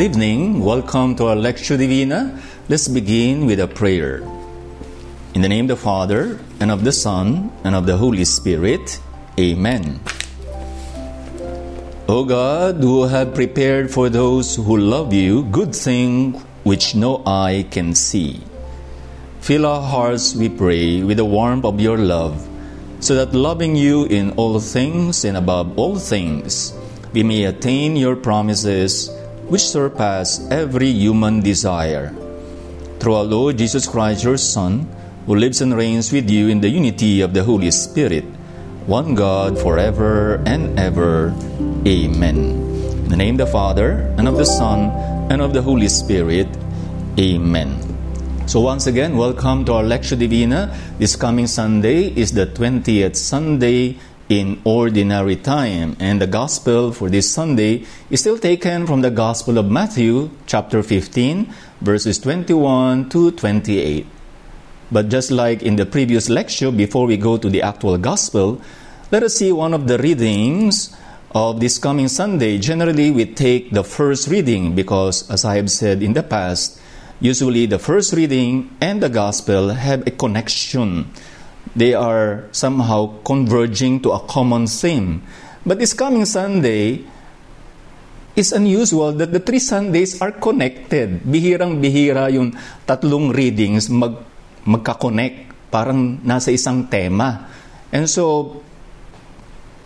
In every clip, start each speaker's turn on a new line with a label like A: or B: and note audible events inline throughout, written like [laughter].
A: Good evening. Welcome to our Lectio Divina. Let's begin with a prayer. In the name of the Father, and of the Son, and of the Holy Spirit. Amen. O God, who have prepared for those who love you good things which no eye can see, fill our hearts, we pray, with the warmth of your love, so that loving you in all things and above all things, we may attain your promises which surpass every human desire. Through our Lord Jesus Christ, your Son, who lives and reigns with you in the unity of the Holy Spirit, one God forever and ever. Amen. In the name of the Father, and of the Son, and of the Holy Spirit. Amen. So, once again, welcome to our Lectio Divina. This coming Sunday is the 20th Sunday in ordinary time. And the gospel for this Sunday is still taken from the Gospel of Matthew, chapter 15, verses 21 to 28. But just like in the previous lecture, before we go to the actual gospel, let us see one of the readings of this coming Sunday. Generally, we take the first reading because, as I have said in the past, usually the first reading and the gospel have a connection they are somehow converging to a common theme. But this coming Sunday, it's unusual that the three Sundays are connected. Bihirang-bihira yung tatlong readings mag, magka-connect. Parang nasa isang tema. And so,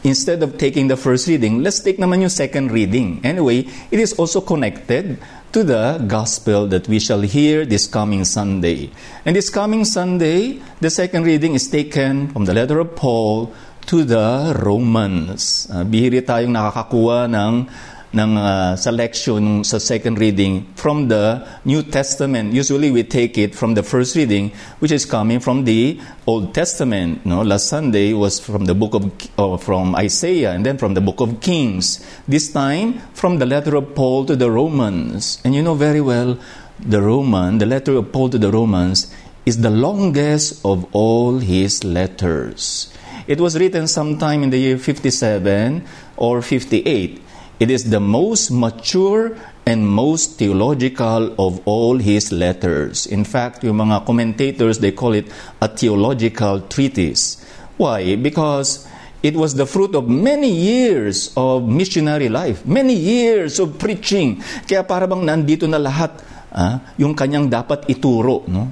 A: instead of taking the first reading, let's take naman yung second reading. Anyway, it is also connected to the gospel that we shall hear this coming Sunday. And this coming Sunday, the second reading is taken from the letter of Paul to the Romans. Uh, bihiri tayong nakakakuha ng ng uh, selection sa second reading from the New Testament. Usually we take it from the first reading, which is coming from the Old Testament. No, last Sunday was from the book of uh, from Isaiah, and then from the book of Kings. This time from the letter of Paul to the Romans, and you know very well, the Roman, the letter of Paul to the Romans, is the longest of all his letters. It was written sometime in the year 57 or 58 it is the most mature and most theological of all his letters. In fact, yung mga commentators, they call it a theological treatise. Why? Because it was the fruit of many years of missionary life, many years of preaching. Kaya para bang nandito na lahat ah, yung kanyang dapat ituro. No?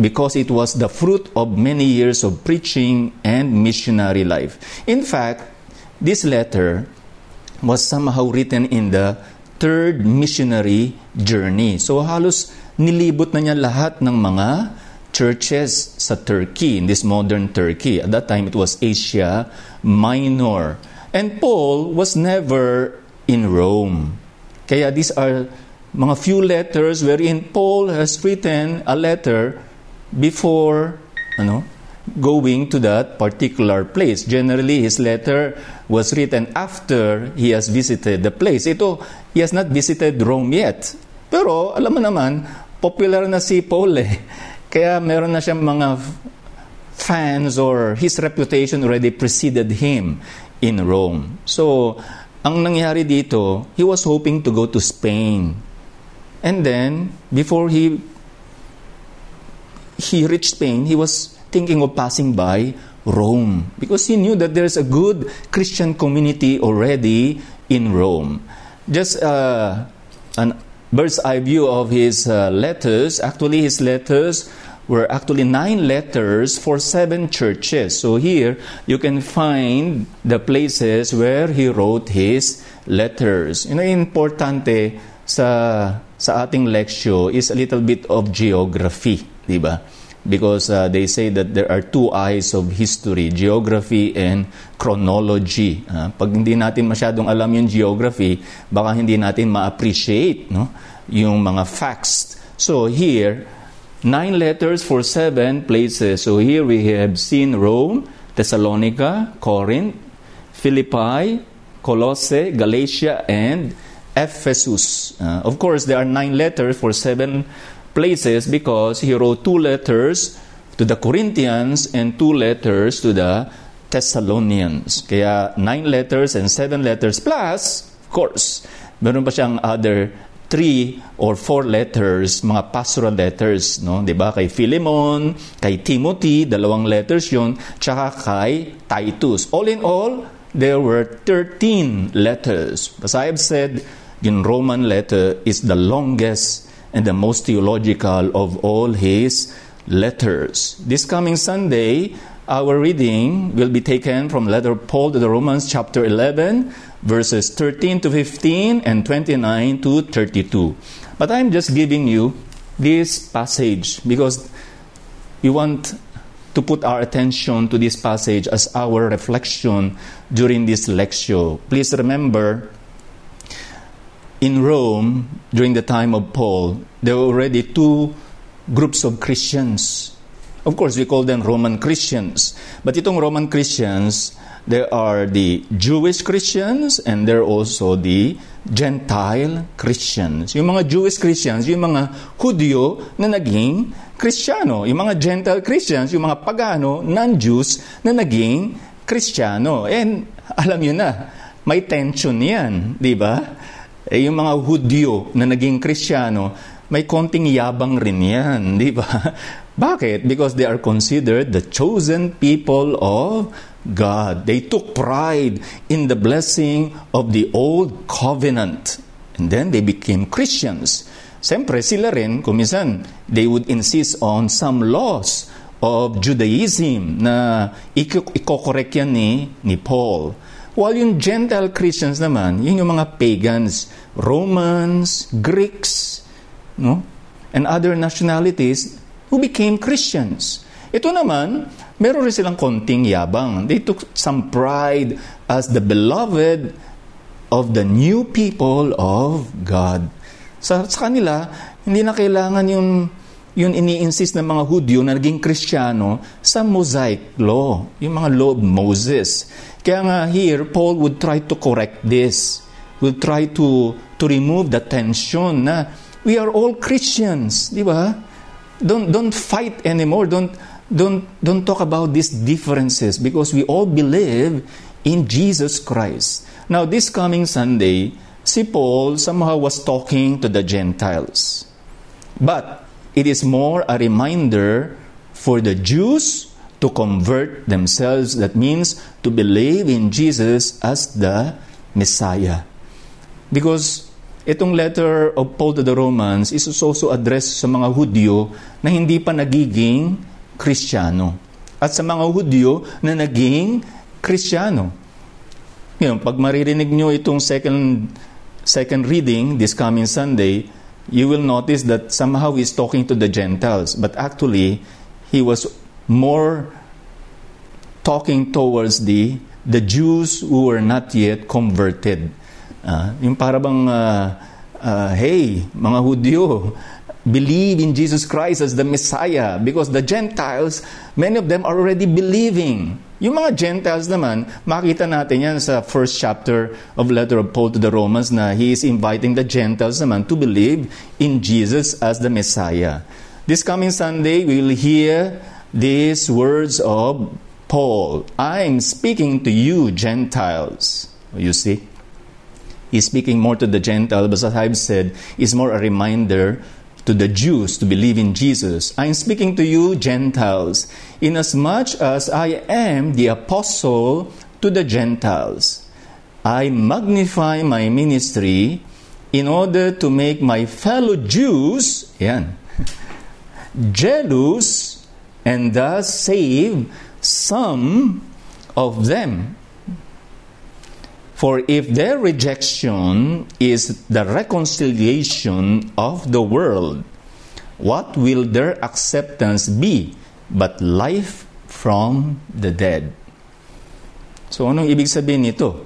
A: Because it was the fruit of many years of preaching and missionary life. In fact, this letter was somehow written in the third missionary journey. So halos nilibot na niya lahat ng mga churches sa Turkey, in this modern Turkey. At that time, it was Asia Minor. And Paul was never in Rome. Kaya these are mga few letters wherein Paul has written a letter before ano, going to that particular place. Generally, his letter was written after he has visited the place. Ito, he has not visited Rome yet. Pero, alam mo naman, popular na si Paul eh. [laughs] Kaya meron na siyang mga fans or his reputation already preceded him in Rome. So, ang nangyari dito, he was hoping to go to Spain. And then, before he he reached Spain, he was thinking of passing by Rome because he knew that there's a good Christian community already in Rome. Just uh, an bird's eye view of his uh, letters. Actually, his letters were actually nine letters for seven churches. So here you can find the places where he wrote his letters. You know, importante sa sa ating lecture is a little bit of geography, di ba? Because uh, they say that there are two eyes of history, geography and chronology. Uh, pag hindi natin masyadong alam yung geography, baka hindi natin ma-appreciate no, yung mga facts. So here, nine letters for seven places. So here we have seen Rome, Thessalonica, Corinth, Philippi, Colosse, Galatia, and Ephesus. Uh, of course, there are nine letters for seven places because he wrote two letters to the Corinthians and two letters to the Thessalonians. Kaya nine letters and seven letters plus, of course, meron pa siyang other three or four letters, mga pastoral letters, no? 'Di ba? Kay Philemon, kay Timothy, dalawang letters 'yon, tsaka kay Titus. All in all, there were 13 letters. As I have said, yung Roman letter is the longest and the most theological of all his letters. This coming Sunday, our reading will be taken from letter Paul to the Romans chapter 11 verses 13 to 15 and 29 to 32. But I'm just giving you this passage because we want to put our attention to this passage as our reflection during this lecture. Please remember, in Rome, during the time of Paul, there were already two groups of Christians. Of course, we call them Roman Christians. But itong Roman Christians, there are the Jewish Christians and there are also the Gentile Christians. Yung mga Jewish Christians, yung mga Hudyo na naging Kristiyano. Yung mga Gentile Christians, yung mga pagano, non-Jews na naging Kristiyano. And alam niyo na, may tension yan, di ba? Eh, yung mga Hudyo na naging Kristiyano, may konting yabang rin yan, [laughs] di ba? Bakit? Because they are considered the chosen people of God. They took pride in the blessing of the old covenant. And then they became Christians. Siyempre, sila rin, kumisan, they would insist on some laws of Judaism na ikokorek yan ni, ni Paul. While yung Gentile Christians naman, yun yung mga pagans, Romans, Greeks, no? and other nationalities who became Christians. Ito naman, meron rin silang konting yabang. They took some pride as the beloved of the new people of God. Sa, sa kanila, hindi na kailangan yung yun ini-insist ng mga Hudyo na naging Kristiyano sa Mosaic Law, yung mga law of Moses. Kaya nga here, Paul would try to correct this, would try to, to remove the tension na we are all Christians, di ba? Don't, don't fight anymore, don't, don't, don't talk about these differences because we all believe in Jesus Christ. Now, this coming Sunday, si Paul somehow was talking to the Gentiles. But it is more a reminder for the Jews to convert themselves. That means to believe in Jesus as the Messiah. Because itong letter of Paul to the Romans is also addressed sa mga Hudyo na hindi pa nagiging Kristiyano. At sa mga Hudyo na naging Kristiyano. Ngayon, pag maririnig nyo itong second, second reading this coming Sunday, you will notice that somehow he's talking to the Gentiles. But actually, he was more talking towards the, the Jews who were not yet converted. Uh, yung parabang, uh, uh, hey, mga Hudyo, believe in Jesus Christ as the Messiah because the Gentiles, many of them are already believing. Yung mga Gentiles naman, makita natin yan sa first chapter of letter of Paul to the Romans na he is inviting the Gentiles naman to believe in Jesus as the Messiah. This coming Sunday, we will hear these words of Paul. I am speaking to you, Gentiles. You see? He's speaking more to the Gentiles, but as I've said, is more a reminder to the Jews to believe in Jesus. I am speaking to you, Gentiles, inasmuch as I am the apostle to the Gentiles. I magnify my ministry in order to make my fellow Jews yan, jealous and thus save some of them. For if their rejection is the reconciliation of the world, what will their acceptance be but life from the dead? So anong ibig sabihin nito?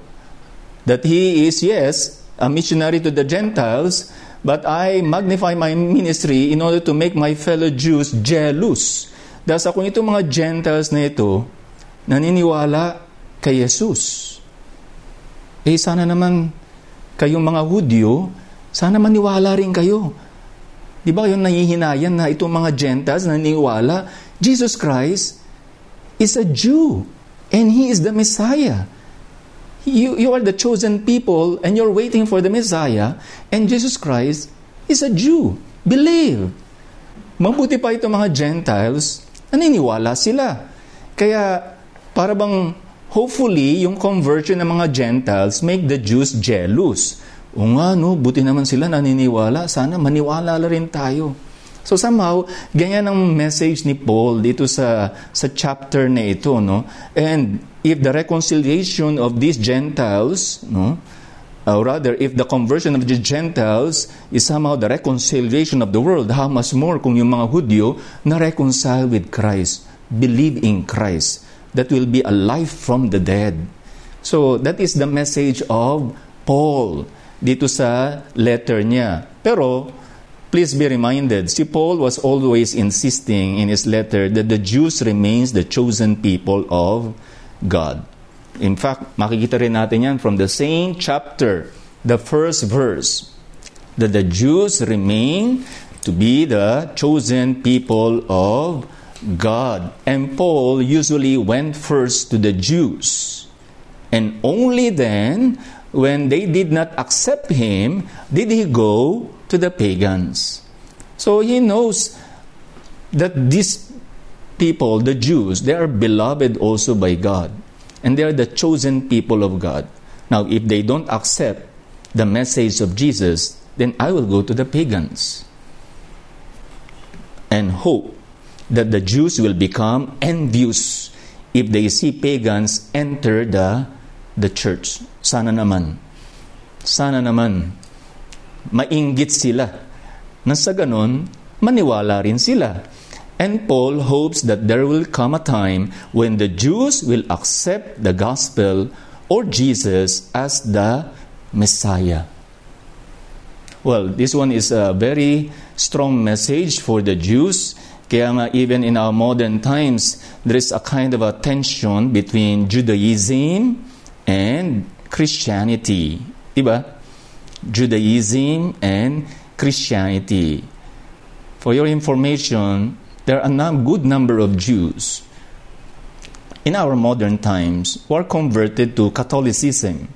A: That he is, yes, a missionary to the Gentiles, but I magnify my ministry in order to make my fellow Jews jealous. Dahil sa kung itong mga Gentiles na ito, naniniwala kay Jesus. Eh sana naman kayong mga Hudyo, sana maniwala rin kayo. Di ba yung nahihinayan na itong mga Gentiles na naniniwala, Jesus Christ is a Jew and He is the Messiah. You, you are the chosen people and you're waiting for the Messiah, and Jesus Christ is a Jew. Believe. Mabuti pa itong mga Gentiles, naniniwala sila. Kaya, para bang hopefully, yung conversion ng mga Gentiles make the Jews jealous. O nga, no, buti naman sila naniniwala. Sana maniwala rin tayo. So somehow, ganyan ang message ni Paul dito sa, sa chapter na ito. No? And if the reconciliation of these Gentiles, no, or rather, if the conversion of the Gentiles is somehow the reconciliation of the world, how much more kung yung mga Hudyo na reconcile with Christ, believe in Christ, that will be alive from the dead. So, that is the message of Paul dito sa letter niya. Pero, please be reminded, si Paul was always insisting in his letter that the Jews remains the chosen people of God. In fact, makikita rin natin yan from the same chapter, the first verse, that the Jews remain to be the chosen people of God. And Paul usually went first to the Jews. And only then, when they did not accept him, did he go to the pagans. So he knows that these people, the Jews, they are beloved also by God. And they are the chosen people of God. Now, if they don't accept the message of Jesus, then I will go to the pagans and hope that the Jews will become envious if they see pagans enter the, the church. Sana naman. Sana naman. Mainggit sila. Na sa maniwala rin sila. And Paul hopes that there will come a time when the Jews will accept the gospel or Jesus as the Messiah. Well, this one is a very strong message for the Jews. Kaya nga, even in our modern times, there is a kind of a tension between Judaism and Christianity. Diba? Judaism and Christianity. For your information, there are a good number of Jews in our modern times who are converted to Catholicism,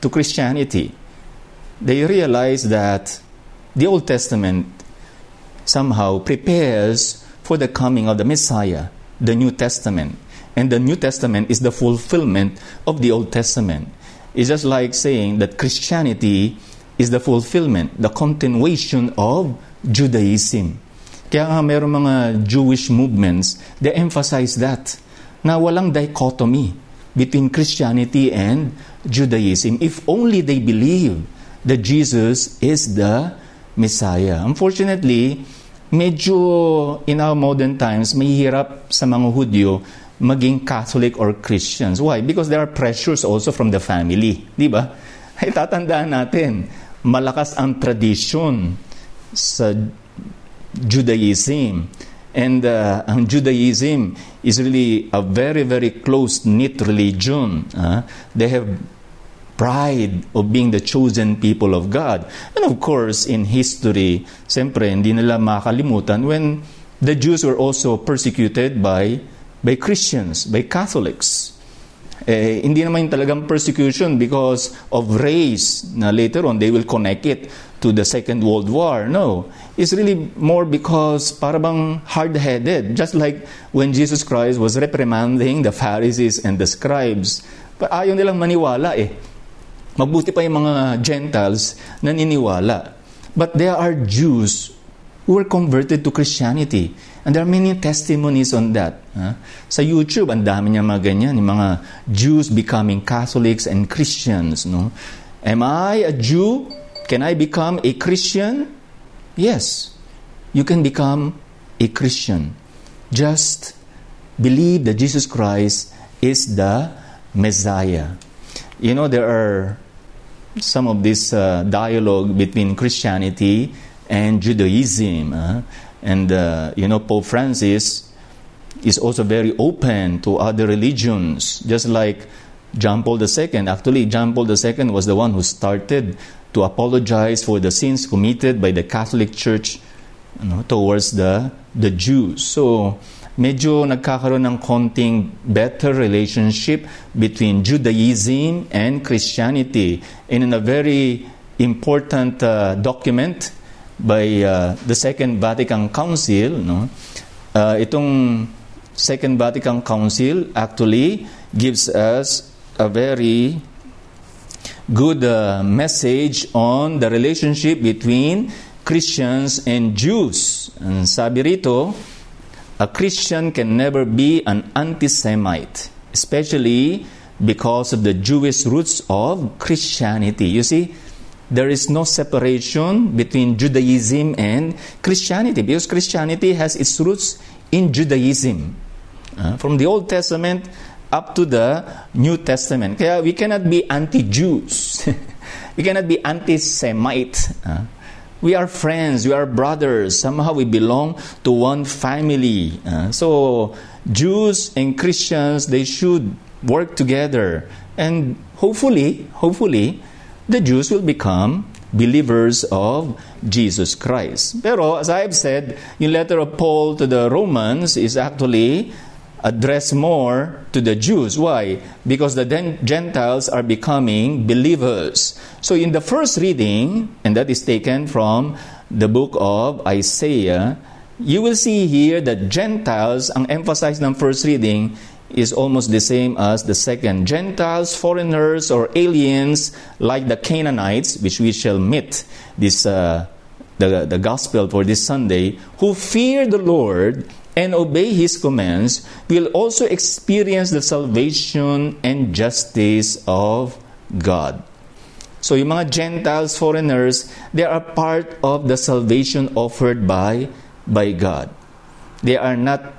A: to Christianity. They realize that the Old Testament somehow prepares for the coming of the Messiah, the New Testament. And the New Testament is the fulfillment of the Old Testament. It's just like saying that Christianity is the fulfillment, the continuation of Judaism. Kaya nga mayroong mga Jewish movements, they emphasize that, na walang dichotomy between Christianity and Judaism. If only they believe that Jesus is the Messiah. Unfortunately, medyo in our modern times, mahihirap sa mga Hudyo maging Catholic or Christians. Why? Because there are pressures also from the family. Di ba? [laughs] Ay tatandaan natin, malakas ang tradisyon sa Judaism. And uh, Judaism is really a very, very close knit religion. Uh, they have pride of being the chosen people of God. And of course, in history, siyempre, hindi nila makalimutan when the Jews were also persecuted by, by Christians, by Catholics. Eh, hindi naman yung talagang persecution because of race na later on they will connect it to the Second World War. No. It's really more because parang hard-headed. Just like when Jesus Christ was reprimanding the Pharisees and the scribes. Ayaw nilang maniwala eh. Mabuti pa yung mga Gentiles na niniwala. But there are Jews who were converted to Christianity. And there are many testimonies on that. Huh? Sa YouTube, ang dami niya mga ganyan, yung mga Jews becoming Catholics and Christians. No? Am I a Jew? Can I become a Christian? Yes, you can become a Christian. Just believe that Jesus Christ is the Messiah. You know, there are some of this uh, dialogue between Christianity and Judaism. Uh, and, uh, you know, Pope Francis is also very open to other religions, just like John Paul II. Actually, John Paul II was the one who started to apologize for the sins committed by the Catholic Church you know, towards the, the Jews. So, medyo nagkakaroon ng konting better relationship between Judaism and Christianity. And in a very important uh, document by uh, the Second Vatican Council, no, uh, itong Second Vatican Council actually gives us a very good uh, message on the relationship between Christians and Jews. And sabi rito, a Christian can never be an anti-Semite, especially because of the Jewish roots of Christianity. You see, there is no separation between Judaism and Christianity because Christianity has its roots in Judaism. Uh, from the Old Testament up to the New Testament. Kaya we cannot be anti-Jews. [laughs] we cannot be anti-Semite. Uh, we are friends, we are brothers. Somehow we belong to one family. Uh, so Jews and Christians, they should work together. And hopefully, hopefully, the Jews will become believers of Jesus Christ. Pero as I've said, yung letter of Paul to the Romans is actually addressed more to the Jews. Why? Because the Gentiles are becoming believers. So in the first reading, and that is taken from the book of Isaiah, you will see here that Gentiles, ang emphasize ng first reading, is almost the same as the second. Gentiles, foreigners, or aliens like the Canaanites, which we shall meet this uh, the, the gospel for this Sunday, who fear the Lord and obey His commands will also experience the salvation and justice of God. So yung mga Gentiles, foreigners, they are part of the salvation offered by, by God. They are not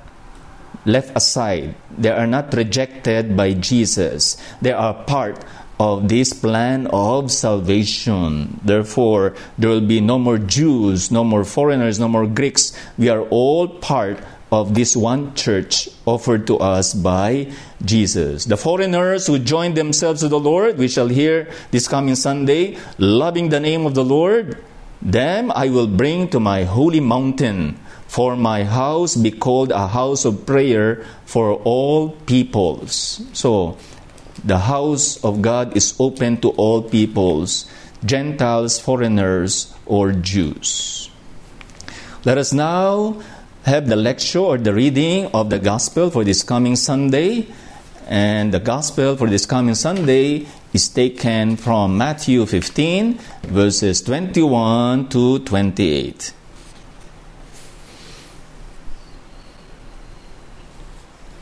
A: left aside. They are not rejected by Jesus. They are part of this plan of salvation. Therefore, there will be no more Jews, no more foreigners, no more Greeks. We are all part of this one church offered to us by Jesus. The foreigners who join themselves to the Lord, we shall hear this coming Sunday, loving the name of the Lord, them I will bring to my holy mountain, for my house be called a house of prayer for all peoples. So, the house of God is open to all peoples, Gentiles, foreigners, or Jews. Let us now have the lecture or the reading of the gospel for this coming Sunday. And the gospel for this coming Sunday is taken from Matthew 15, verses 21 to 28.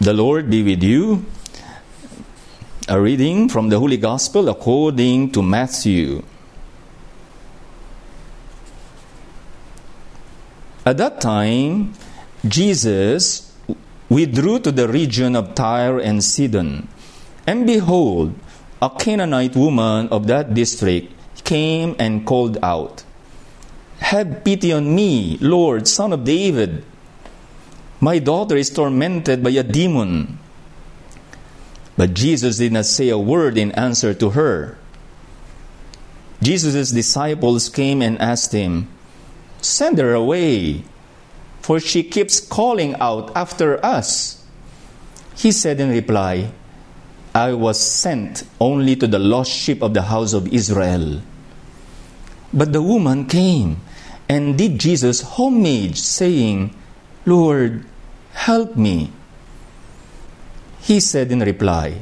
A: The Lord be with you. A reading from the Holy Gospel according to Matthew. At that time, Jesus withdrew to the region of Tyre and Sidon. And behold, a Canaanite woman of that district came and called out, Have pity on me, Lord, son of David. My daughter is tormented by a demon. But Jesus did not say a word in answer to her. Jesus' disciples came and asked him, Send her away for she keeps calling out after us. He said in reply, I was sent only to the lost sheep of the house of Israel. But the woman came and did Jesus homage, saying, Lord, help me. He said in reply,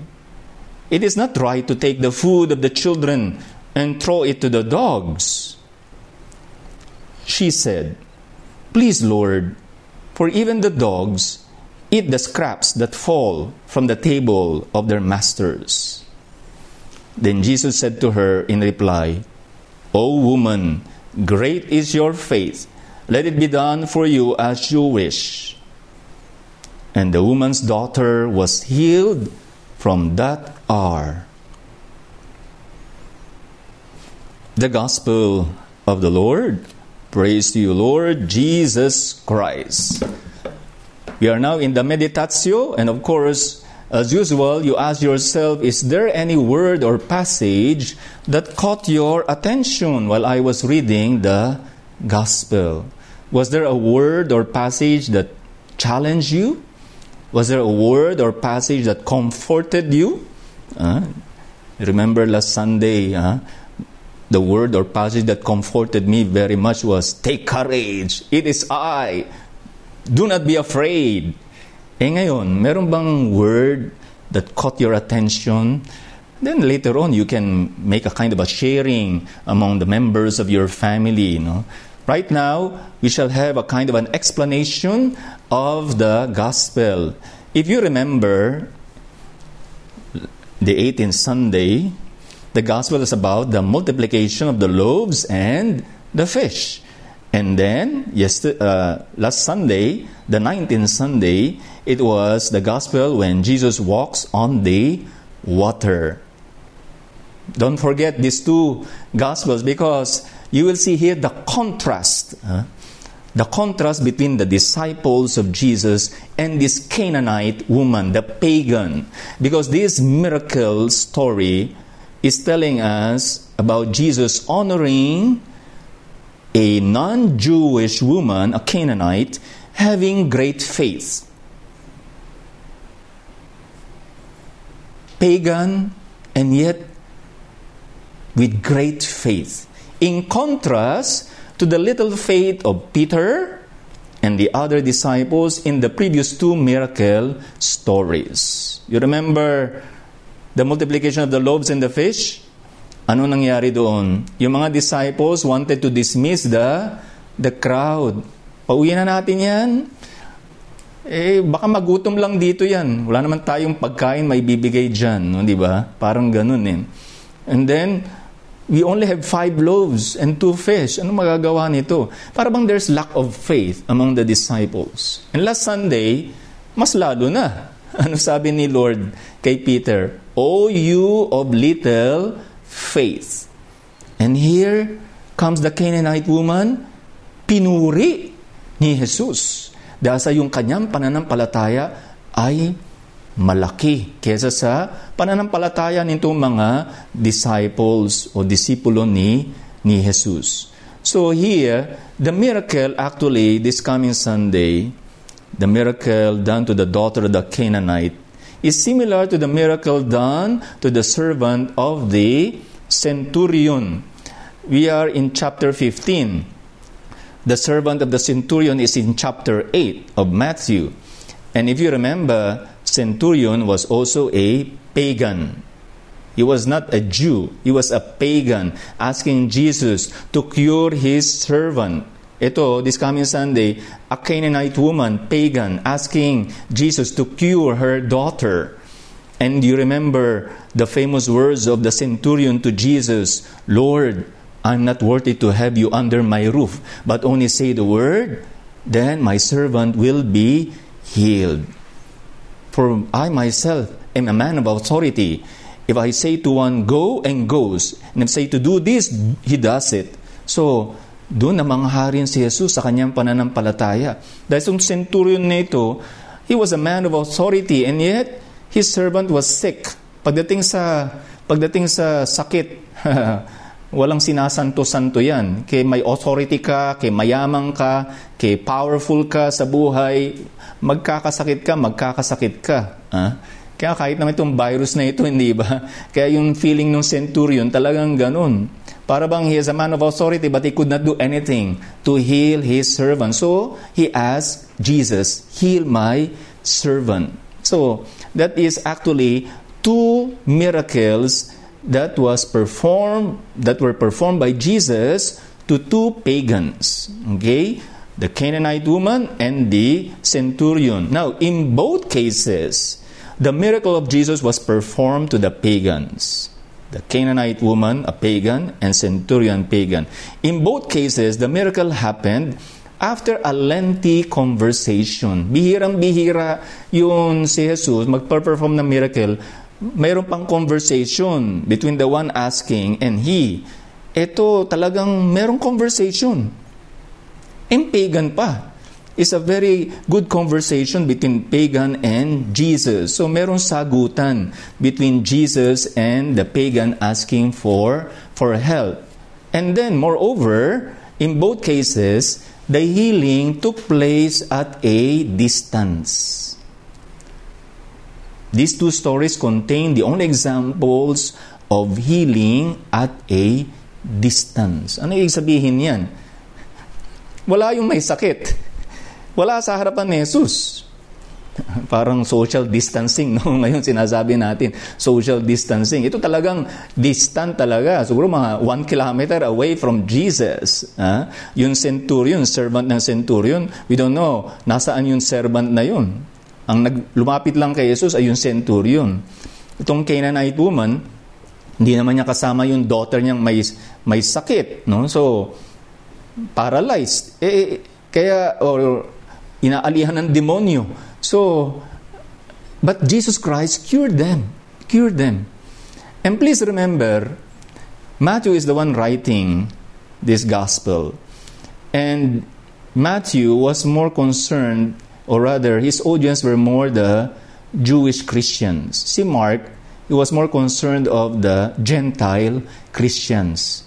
A: It is not right to take the food of the children and throw it to the dogs. She said, Please, Lord, for even the dogs eat the scraps that fall from the table of their masters. Then Jesus said to her in reply, O woman, great is your faith. Let it be done for you as you wish. And the woman's daughter was healed from that hour. The Gospel of the Lord. Praise to you, Lord Jesus Christ. We are now in the meditatio, and of course, as usual, you ask yourself, is there any word or passage that caught your attention while I was reading the gospel? Was there a word or passage that challenged you? Was there a word or passage that comforted you? Uh, remember last Sunday, uh, the word or passage that comforted me very much was, Take courage, it is I. Do not be afraid. Eh ngayon, meron bang word that caught your attention? Then later on, you can make a kind of a sharing among the members of your family. You know? Right now, we shall have a kind of an explanation of the gospel. If you remember, the 18th Sunday, the gospel is about the multiplication of the loaves and the fish. And then, yesterday, uh, last Sunday, the 19th Sunday, it was the gospel when Jesus walks on the water. Don't forget these two gospels because you will see here the contrast. Uh, the contrast between the disciples of Jesus and this Canaanite woman, the pagan. Because this miracle story is telling us about Jesus honoring a non Jewish woman, a Canaanite, having great faith. Pagan and yet with great faith. In contrast to the little faith of Peter and the other disciples in the previous two miracle stories. You remember the multiplication of the loaves and the fish? Ano nangyari doon? Yung mga disciples wanted to dismiss the the crowd. Pauwi na natin yan. Eh, baka magutom lang dito yan. Wala naman tayong pagkain may bibigay dyan. No? Di ba? Parang ganun eh. And then, we only have five loaves and two fish. Ano magagawa nito? Para bang there's lack of faith among the disciples. And last Sunday, mas lalo na. [laughs] Ano sabi ni Lord kay Peter? O you of little faith. And here comes the Canaanite woman, pinuri ni Jesus. Dahil sa yung kanyang pananampalataya ay malaki kesa sa pananampalataya nitong mga disciples o disipulo ni, ni Jesus. So here, the miracle actually this coming Sunday, the miracle done to the daughter of the Canaanite is similar to the miracle done to the servant of the centurion. We are in chapter 15. The servant of the centurion is in chapter 8 of Matthew. And if you remember, centurion was also a pagan. He was not a Jew, he was a pagan, asking Jesus to cure his servant. Ito, this coming Sunday, a Canaanite woman, pagan, asking Jesus to cure her daughter. And you remember the famous words of the centurion to Jesus Lord, I'm not worthy to have you under my roof, but only say the word, then my servant will be healed. For I myself am a man of authority. If I say to one, go and goes, and if I say to do this, he does it. So, doon namangha rin si Jesus sa kanyang pananampalataya. Dahil yung centurion na ito, he was a man of authority and yet his servant was sick. Pagdating sa pagdating sa sakit, [laughs] walang sinasanto-santo yan. Kay may authority ka, kay mayamang ka, kay powerful ka sa buhay, magkakasakit ka, magkakasakit ka. Ah? Kaya kahit naman itong virus na ito, [laughs] hindi ba? Kaya yung feeling ng centurion talagang ganun. Para bang he is a man of authority but he could not do anything to heal his servant. So, he asked Jesus, heal my servant. So, that is actually two miracles that was performed that were performed by Jesus to two pagans. Okay? the Canaanite woman and the centurion. Now, in both cases, the miracle of Jesus was performed to the pagans. The Canaanite woman, a pagan, and centurion, pagan. In both cases, the miracle happened after a lengthy conversation. Bihirang-bihira yung si Jesus magpa-perform ng miracle. Mayroon pang conversation between the one asking and he. Ito talagang merong conversation and pagan pa. It's a very good conversation between pagan and Jesus. So meron sagutan between Jesus and the pagan asking for, for help. And then, moreover, in both cases, the healing took place at a distance. These two stories contain the only examples of healing at a distance. Ano ibig sabihin yan? Wala yung may sakit. Wala sa harapan ni Jesus. [laughs] Parang social distancing, [laughs] no? Ngayon sinasabi natin, social distancing. Ito talagang distant talaga. Siguro mga one kilometer away from Jesus. Ha? Yung centurion, servant ng centurion, we don't know, nasaan yung servant na yun. Ang nag, lumapit lang kay Jesus ay yung centurion. Itong Canaanite woman, hindi naman niya kasama yung daughter niyang may, may sakit. No? So, paralyzed. Eh, eh kaya, or inaalihan ng demonyo. So, but Jesus Christ cured them. Cured them. And please remember, Matthew is the one writing this gospel. And Matthew was more concerned, or rather, his audience were more the Jewish Christians. See, Mark, he was more concerned of the Gentile Christians.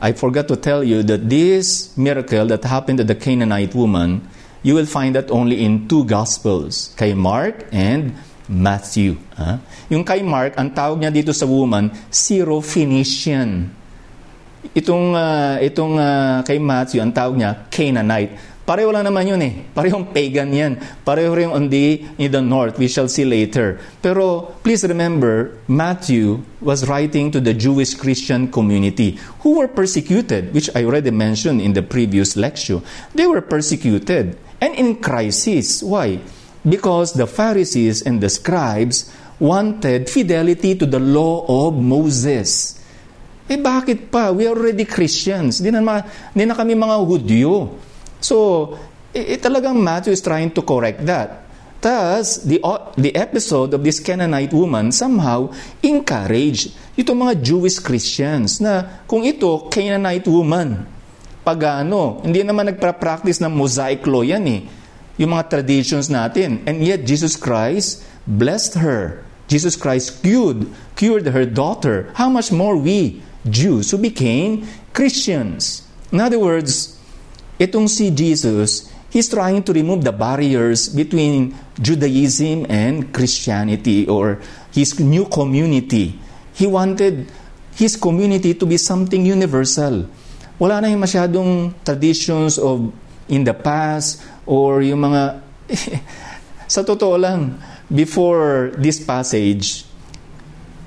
A: I forgot to tell you that this miracle that happened to the Canaanite woman you will find that only in two Gospels, kay Mark and Matthew. Ha? Yung kay Mark, ang tawag niya dito sa woman, Syrophoenician. Itong, uh, itong uh, kay Matthew, ang tawag niya, Canaanite. Pareho lang naman yun eh. Parehong pagan yan. Pareho rin on the, in the north. We shall see later. Pero please remember, Matthew was writing to the Jewish Christian community who were persecuted, which I already mentioned in the previous lecture. They were persecuted and in crisis. Why? Because the Pharisees and the scribes wanted fidelity to the law of Moses. Eh bakit pa? We are already Christians. Di na, di na kami mga Hudyo. So, eh, eh, talagang Matthew is trying to correct that. Thus, the, the episode of this Canaanite woman somehow encouraged itong mga Jewish Christians na kung ito, Canaanite woman, pagano. Hindi naman nagpa-practice ng mosaic law yan eh. Yung mga traditions natin. And yet, Jesus Christ blessed her. Jesus Christ cured, cured her daughter. How much more we, Jews, who became Christians? In other words, itong si Jesus, he's trying to remove the barriers between Judaism and Christianity or his new community. He wanted his community to be something universal wala na yung masyadong traditions of in the past or yung mga [laughs] sa totoo lang before this passage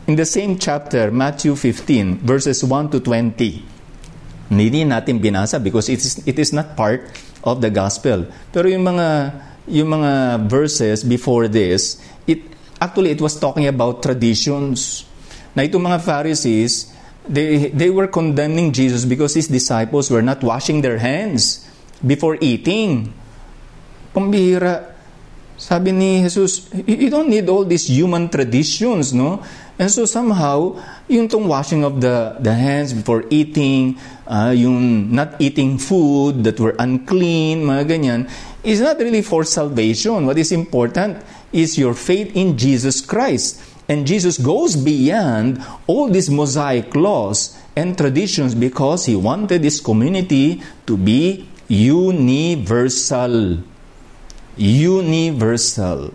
A: in the same chapter Matthew 15 verses 1 to 20 hindi natin binasa because it is, it is not part of the gospel pero yung mga yung mga verses before this it actually it was talking about traditions na itong mga Pharisees they, they were condemning Jesus because his disciples were not washing their hands before eating. Pambihira. Sabi ni Jesus, you don't need all these human traditions, no? And so somehow, yung tong washing of the, the hands before eating, uh, yung not eating food that were unclean, mga ganyan, is not really for salvation. What is important is your faith in Jesus Christ. And Jesus goes beyond all these Mosaic laws and traditions because he wanted this community to be universal. Universal.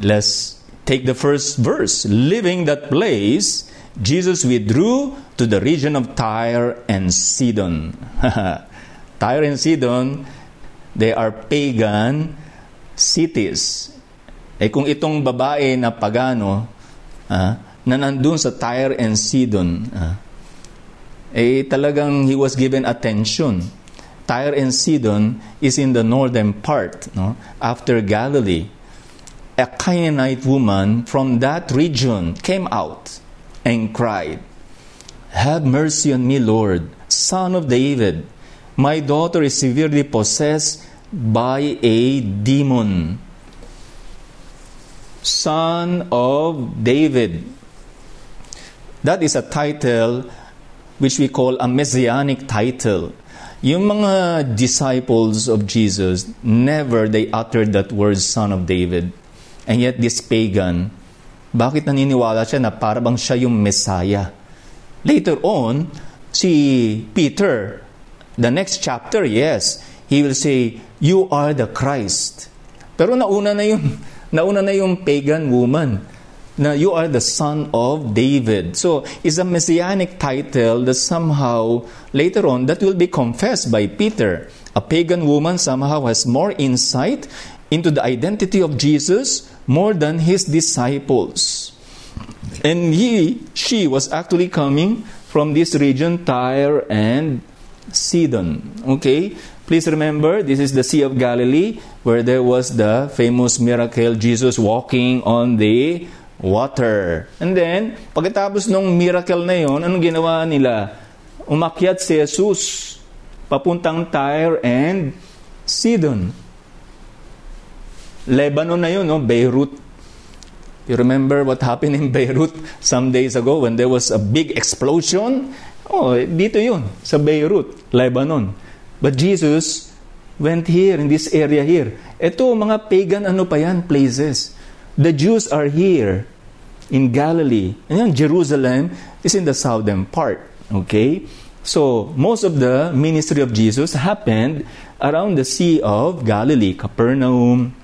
A: Let's take the first verse. Leaving that place, Jesus withdrew to the region of Tyre and Sidon. [laughs] Tyre and Sidon, they are pagan cities. Eh kung itong babae na pagano, ah, na nandun sa Tyre and Sidon, ah, eh talagang he was given attention. Tyre and Sidon is in the northern part, no? after Galilee. A Canaanite woman from that region came out and cried, Have mercy on me, Lord, son of David. My daughter is severely possessed by a demon. Son of David. That is a title which we call a messianic title. Yung mga disciples of Jesus, never they uttered that word, Son of David. And yet this pagan, bakit naniniwala siya na parang siya yung Messiah? Later on, si Peter, the next chapter, yes, he will say, You are the Christ. Pero nauna na yun. [laughs] Nauna na yung pagan woman na you are the son of David. So, it's a messianic title that somehow later on that will be confessed by Peter. A pagan woman somehow has more insight into the identity of Jesus more than his disciples. And he, she was actually coming from this region, Tyre and Sidon. Okay? Please remember, this is the Sea of Galilee where there was the famous miracle, Jesus walking on the water. And then, pagkatapos ng miracle na yon, anong ginawa nila? Umakyat si Jesus papuntang Tyre and Sidon. Lebanon na yun, no? Beirut. You remember what happened in [laughs] Beirut some days ago when there was a big explosion? Oh, dito yun, sa Beirut, Lebanon. But Jesus went here, in this area here. Ito, mga pagan ano pa yan, places. The Jews are here in Galilee. And Jerusalem is in the southern part. Okay? So, most of the ministry of Jesus happened around the Sea of Galilee, Capernaum,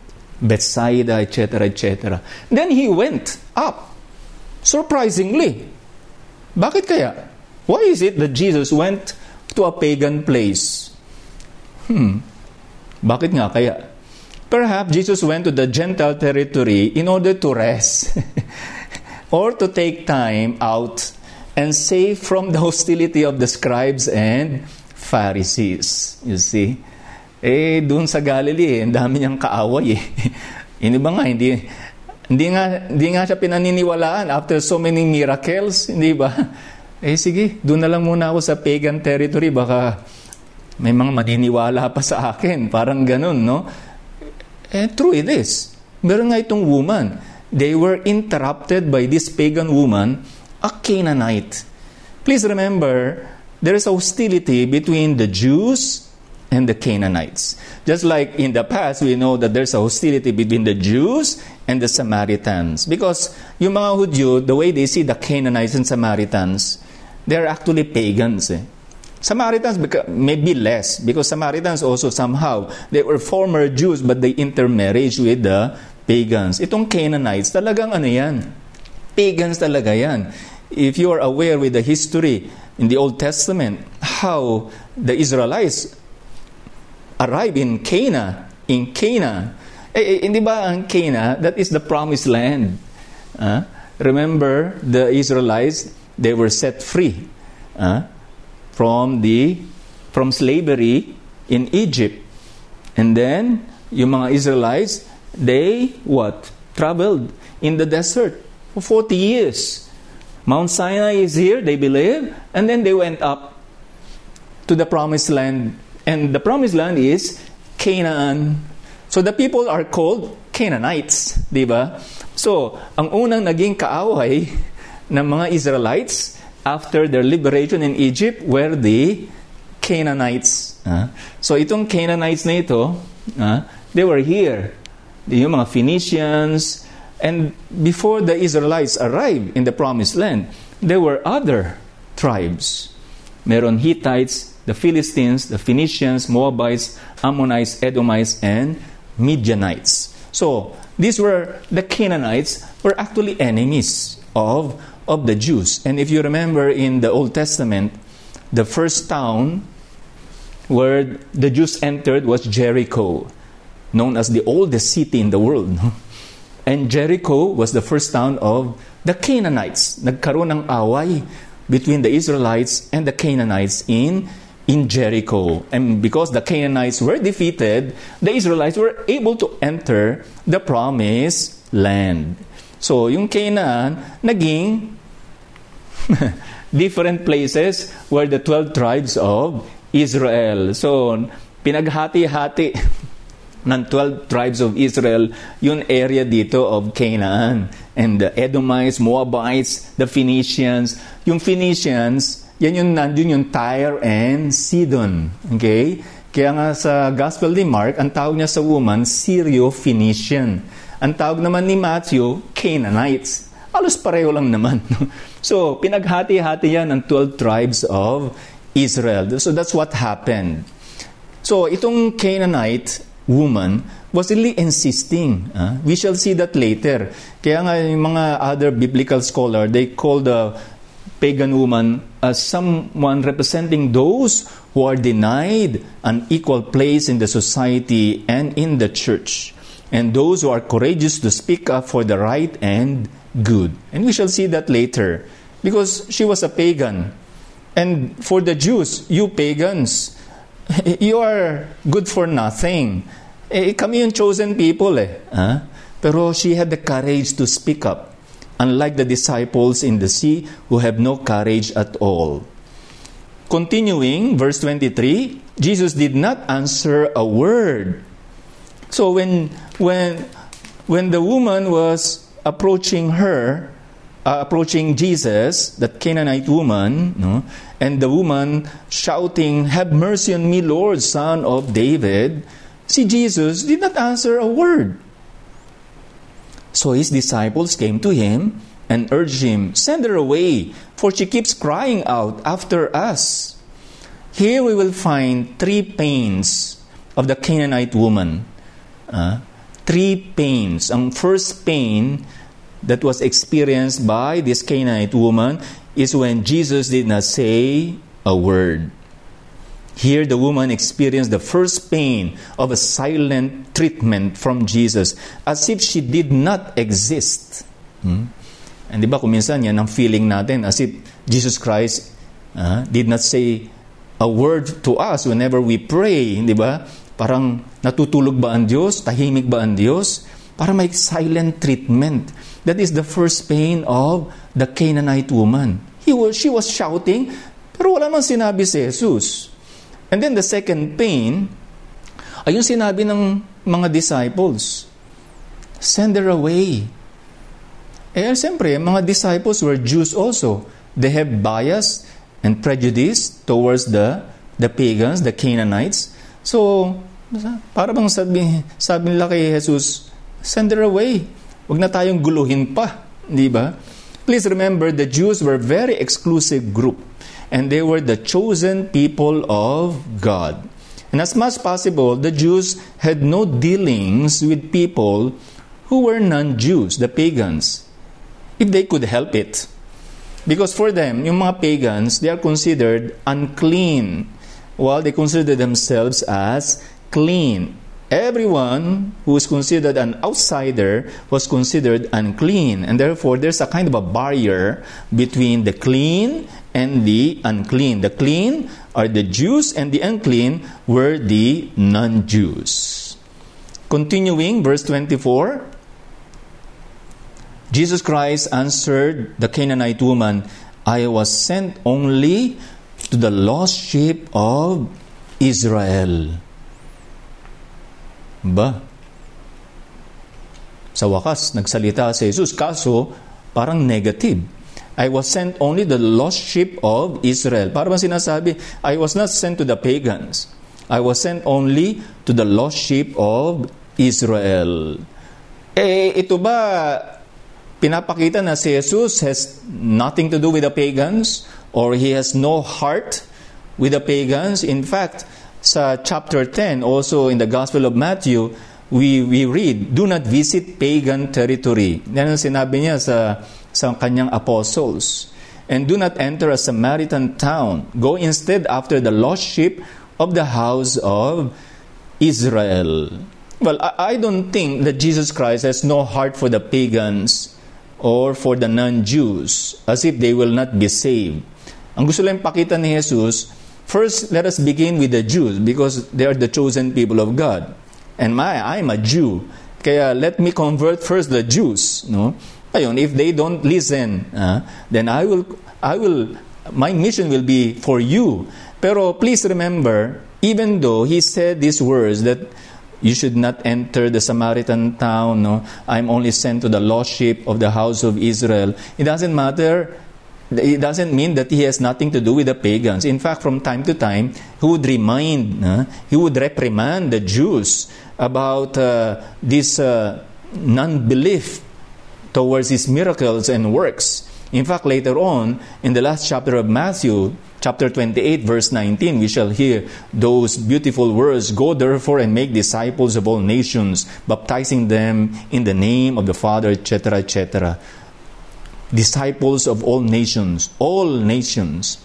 A: Bethsaida, etc., etc. Then he went up. Surprisingly. Bakit kaya? Why is it that Jesus went to a pagan place? Hmm. Bakit nga kaya? Perhaps Jesus went to the Gentile territory in order to rest [laughs] or to take time out and save from the hostility of the scribes and Pharisees. You see? Eh, doon sa Galilee, ang dami niyang kaaway eh. [laughs] Hindi ba nga, hindi, hindi nga, hindi nga siya pinaniniwalaan after so many miracles, hindi ba? [laughs] Eh sige, doon na lang muna ako sa pagan territory, baka may mga maniniwala pa sa akin. Parang ganun, no? Eh, true it is. Meron nga itong woman. They were interrupted by this pagan woman, a Canaanite. Please remember, there is hostility between the Jews and the Canaanites. Just like in the past, we know that there's a hostility between the Jews and the Samaritans. Because yung mga Hudyo, the way they see the Canaanites and Samaritans, they're actually pagans. Eh. Samaritans may be less because Samaritans also somehow, they were former Jews but they intermarried with the pagans. Itong Canaanites, talagang ano yan? Pagans talaga yan. If you are aware with the history in the Old Testament, how the Israelites arrive in Cana, in Cana. Eh, eh, hindi ba ang Cana, that is the promised land. Uh, remember, the Israelites, they were set free uh, from the from slavery in Egypt. And then, yung mga Israelites, they what? Traveled in the desert for 40 years. Mount Sinai is here, they believe, and then they went up to the promised land and the promised land is Canaan. So the people are called Canaanites, di ba? So, ang unang naging kaaway ng mga Israelites after their liberation in Egypt were the Canaanites. Uh, so itong Canaanites na ito, uh, they were here. Yung mga Phoenicians, and before the Israelites arrived in the promised land, there were other tribes. Meron Hittites, the Philistines, the Phoenicians, Moabites, Ammonites, Edomites, and Midianites. So, these were the Canaanites were actually enemies of, of the Jews. And if you remember in the Old Testament, the first town where the Jews entered was Jericho, known as the oldest city in the world. And Jericho was the first town of the Canaanites. Nagkaroon ng away between the Israelites and the Canaanites in in Jericho. And because the Canaanites were defeated, the Israelites were able to enter the promised land. So, yung Canaan, naging [laughs] different places were the 12 tribes of Israel. So, pinaghati-hati [laughs] ng 12 tribes of Israel yung area dito of Canaan. And the Edomites, Moabites, the Phoenicians. Yung Phoenicians, yan yung nandun yung Tyre and Sidon. Okay? Kaya nga sa Gospel ni Mark, ang tawag niya sa woman, Syro-Phoenician. Ang tawag naman ni Matthew, Canaanites. Alos pareho lang naman. [laughs] so, pinaghati-hati yan ng 12 tribes of Israel. So that's what happened. So, itong Canaanite woman was really insisting. Uh, we shall see that later. Kaya nga yung mga other biblical scholar, they call the pagan woman as someone representing those who are denied an equal place in the society and in the church, and those who are courageous to speak up for the right and good. And we shall see that later because she was a pagan. And for the Jews, you pagans, [laughs] you are good for nothing. Eh, kami yung chosen people eh. Huh? Pero she had the courage to speak up, unlike the disciples in the sea who have no courage at all. Continuing, verse 23, Jesus did not answer a word. So when, when, when the woman was approaching her, uh, approaching Jesus, that Canaanite woman, no, and the woman shouting, Have mercy on me, Lord, son of David, See, Jesus did not answer a word. So his disciples came to him and urged him, Send her away, for she keeps crying out after us. Here we will find three pains of the Canaanite woman. Uh, three pains. Ang first pain that was experienced by this Canaanite woman is when Jesus did not say a word. Here, the woman experienced the first pain of a silent treatment from Jesus as if she did not exist. Hmm? And di ba, kung minsan yan ang feeling natin as if Jesus Christ uh, did not say a word to us whenever we pray. Di ba? Parang natutulog ba ang Diyos? Tahimik ba ang Diyos? Para may silent treatment. That is the first pain of the Canaanite woman. He was, she was shouting, pero wala man sinabi si Jesus. And then the second pain, ayun sinabi ng mga disciples, send her away. Eh, siyempre, mga disciples were Jews also. They have bias and prejudice towards the the pagans, the Canaanites. So, para bang sabi, sabi nila kay Jesus, send her away. Huwag na tayong guluhin pa. Di ba? Please remember, the Jews were very exclusive group and they were the chosen people of God. And as much as possible, the Jews had no dealings with people who were non Jews, the pagans, if they could help it. Because for them, yung mga pagans, they are considered unclean, while they consider themselves as clean. Everyone who is considered an outsider was considered unclean, and therefore there's a kind of a barrier between the clean and the unclean. The clean are the Jews, and the unclean were the non Jews. Continuing, verse 24 Jesus Christ answered the Canaanite woman, I was sent only to the lost sheep of Israel. Ba? Sa wakas, nagsalita si Jesus, kaso parang negative. I was sent only the lost sheep of Israel. Para bang sinasabi, I was not sent to the pagans. I was sent only to the lost sheep of Israel. Eh, ito ba pinapakita na si Jesus has nothing to do with the pagans or he has no heart with the pagans? In fact, sa chapter 10, also in the Gospel of Matthew, we, we read, Do not visit pagan territory. Yan ang sinabi niya sa sa kanyang apostles. And do not enter a Samaritan town. Go instead after the lost sheep of the house of Israel. Well, I, don't think that Jesus Christ has no heart for the pagans or for the non-Jews, as if they will not be saved. Ang gusto lang pakita ni Jesus, first, let us begin with the Jews because they are the chosen people of God. And my, I'm a Jew. Kaya let me convert first the Jews. No? Ayun, if they don't listen, uh, then I will, I will, my mission will be for you. Pero please remember, even though he said these words that you should not enter the Samaritan town, no, I'm only sent to the lost sheep of the house of Israel. It doesn't matter it doesn't mean that he has nothing to do with the pagans. In fact, from time to time, he would remind, he would reprimand the Jews about uh, this uh, non belief towards his miracles and works. In fact, later on, in the last chapter of Matthew, chapter 28, verse 19, we shall hear those beautiful words Go therefore and make disciples of all nations, baptizing them in the name of the Father, etc., etc. Disciples of all nations, all nations.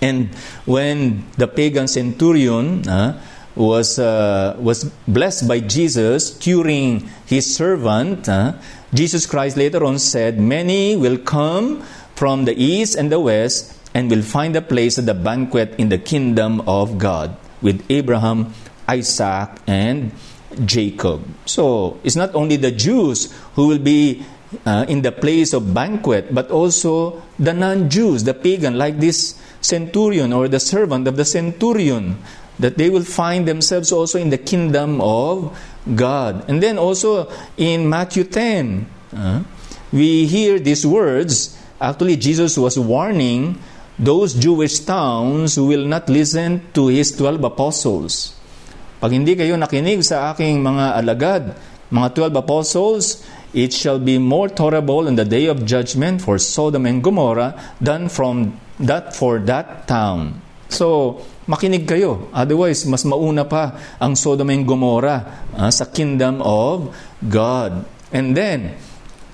A: And when the pagan centurion uh, was, uh, was blessed by Jesus, curing his servant, uh, Jesus Christ later on said, Many will come from the east and the west and will find a place at the banquet in the kingdom of God with Abraham, Isaac, and Jacob. So it's not only the Jews who will be uh, in the place of banquet, but also the non Jews, the pagan, like this centurion or the servant of the centurion, that they will find themselves also in the kingdom of God. And then also in Matthew 10, uh, we hear these words. Actually, Jesus was warning those Jewish towns who will not listen to His 12 apostles. Pag hindi kayo nakinig sa aking mga alagad, mga 12 apostles, it shall be more tolerable in the day of judgment for Sodom and Gomorrah than from that for that town. So, makinig kayo. Otherwise, mas mauna pa ang Sodom and Gomorrah uh, sa kingdom of God. And then,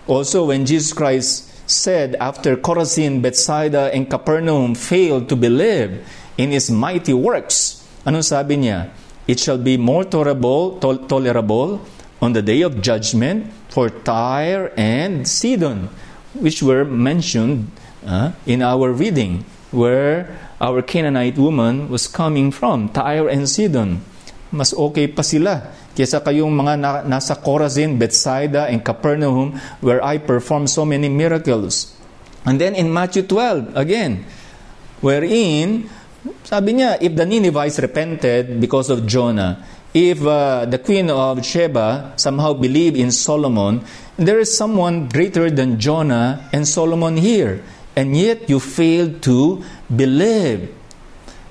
A: also when Jesus Christ said after Chorazin, Bethsaida, and Capernaum failed to believe in His mighty works, ano sabi niya? It shall be more tolerable, to- tolerable on the day of judgment for Tyre and Sidon, which were mentioned uh, in our reading, where our Canaanite woman was coming from, Tyre and Sidon. Mas okay pa sila kesa kayong mga na, nasa Chorazin, Bethsaida, and Capernaum where I performed so many miracles. And then in Matthew 12, again, wherein, sabi niya, if the Ninevites repented because of Jonah, if uh, the queen of Sheba somehow believed in Solomon, there is someone greater than Jonah and Solomon here. And yet you failed to believe.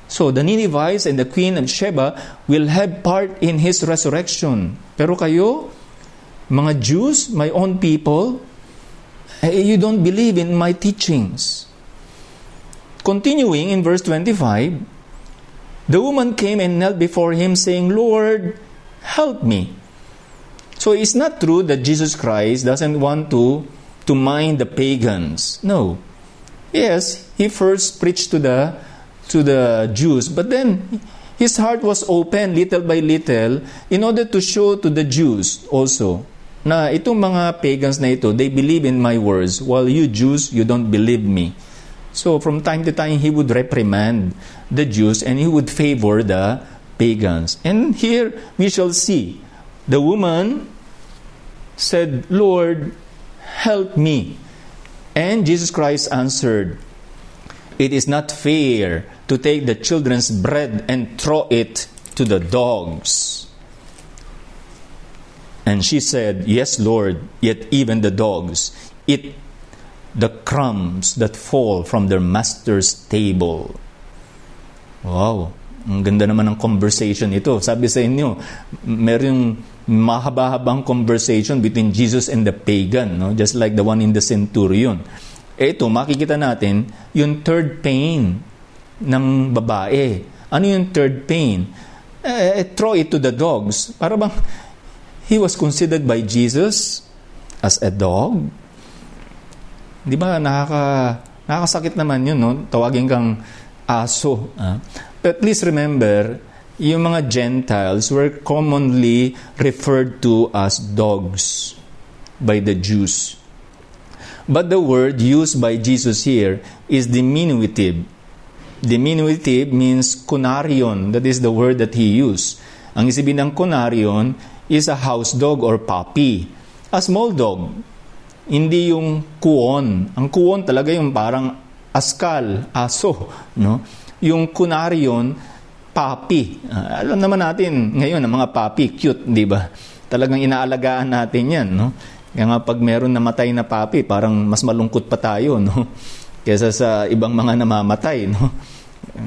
A: So the Ninevites and the queen and Sheba will have part in his resurrection. Pero kayo, mga Jews, my own people, eh, you don't believe in my teachings. Continuing in verse 25, the woman came and knelt before him, saying, Lord, help me. So it's not true that Jesus Christ doesn't want to, to mind the pagans. No. Yes, he first preached to the to the Jews, but then his heart was open little by little in order to show to the Jews also na itong mga pagans na ito, they believe in my words, while you Jews, you don't believe me. So from time to time, he would reprimand the Jews and he would favor the pagans. And here we shall see the woman said, Lord, help me. And Jesus Christ answered, It is not fair to take the children's bread and throw it to the dogs. And she said, Yes, Lord, yet even the dogs eat the crumbs that fall from their master's table. Wow, ang ganda naman ng conversation ito. Sabi sa inyo, meron mahaba-habang conversation between Jesus and the pagan, no? just like the one in the centurion. Ito, makikita natin yung third pain ng babae. Ano yung third pain? Eh, throw it to the dogs. Para bang he was considered by Jesus as a dog? Di ba, nakaka, nakakasakit naman yun, no? Tawagin kang aso. Ah. But please remember, yung mga Gentiles were commonly referred to as dogs by the Jews. But the word used by Jesus here is diminutive. Diminutive means kunarion. That is the word that he used. Ang isipin ng kunarion is a house dog or puppy. A small dog. Hindi yung kuon. Ang kuon talaga yung parang askal, aso. No? Yung kunarion, puppy. Uh, alam naman natin ngayon ang mga puppy, cute, di ba? Talagang inaalagaan natin yan. No? Kaya nga pag meron namatay na papi, parang mas malungkot pa tayo, no? [laughs] Kesa sa ibang mga namamatay, no?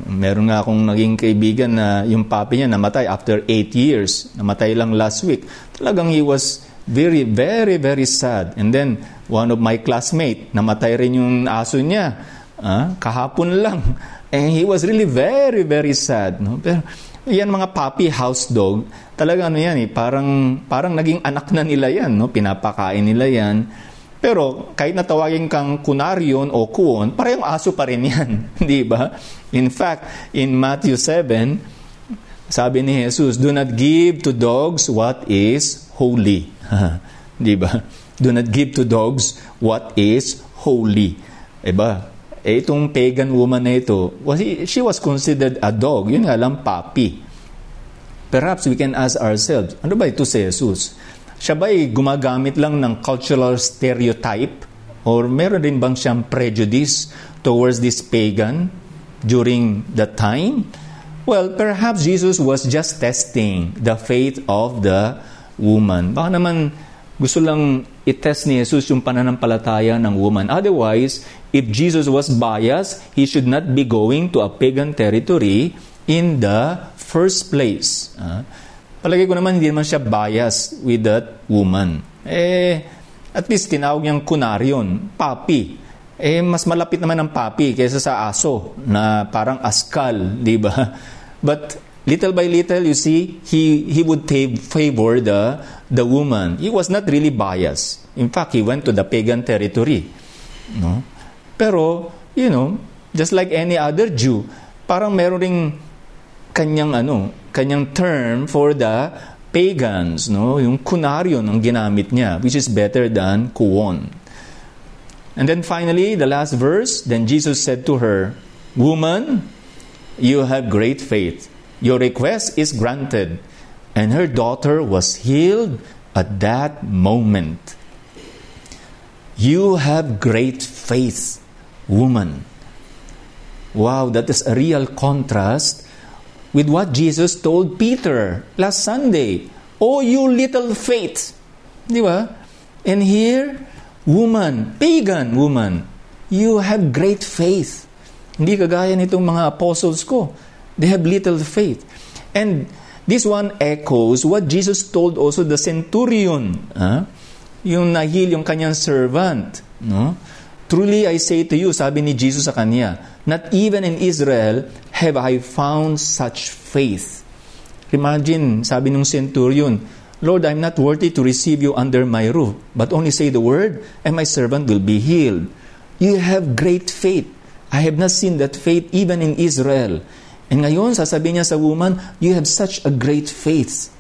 A: Meron nga akong naging kaibigan na yung papi niya namatay after 8 years. Namatay lang last week. Talagang he was very, very, very sad. And then, one of my classmate, namatay rin yung aso niya. Ah, kahapon lang. And he was really very, very sad. No? Pero yan mga puppy house dog, talaga ano yan eh, parang, parang naging anak na nila yan. No? Pinapakain nila yan. Pero kahit natawagin kang kunaryon o kuon, parehong aso pa rin yan. [laughs] Di ba? In fact, in Matthew 7, sabi ni Jesus, Do not give to dogs what is holy. [laughs] Di ba? Do not give to dogs what is holy. Diba? Eh, itong pagan woman na ito, was, she was considered a dog. Yun nga lang, puppy. Perhaps we can ask ourselves, ano ba ito si Jesus? Siya ba ay gumagamit lang ng cultural stereotype? Or meron din bang siyang prejudice towards this pagan during the time? Well, perhaps Jesus was just testing the faith of the woman. Baka naman gusto lang i-test ni Jesus yung pananampalataya ng woman. Otherwise, if Jesus was biased, he should not be going to a pagan territory in the first place. Uh, palagay ko naman, hindi naman siya biased with that woman. Eh, at least tinawag niyang kunaryon, papi. Eh, mas malapit naman ang papi kaysa sa aso na parang askal, di ba? [laughs] But little by little, you see, he, he would favor the the woman, he was not really biased. In fact, he went to the pagan territory. No? Pero, you know, just like any other Jew, parang meron kanyang ano, kanyang term for the pagans, no? Yung kunaryo ng ginamit niya, which is better than kuon. And then finally, the last verse, then Jesus said to her, Woman, you have great faith. Your request is granted and her daughter was healed at that moment. You have great faith, woman. Wow, that is a real contrast with what Jesus told Peter last Sunday. Oh, you little faith. Di ba? And here, woman, pagan woman, you have great faith. Hindi kagaya nitong mga apostles ko. They have little faith. And This one echoes what Jesus told also the centurion. Huh? Yung nahil yung kanyang servant. No? Truly I say to you, sabi ni Jesus sa kanya, not even in Israel have I found such faith. Imagine, sabi ng centurion, Lord, I'm not worthy to receive you under my roof, but only say the word, and my servant will be healed. You have great faith. I have not seen that faith even in Israel. And ngayon, sasabihin niya sa woman, you have such a great faith.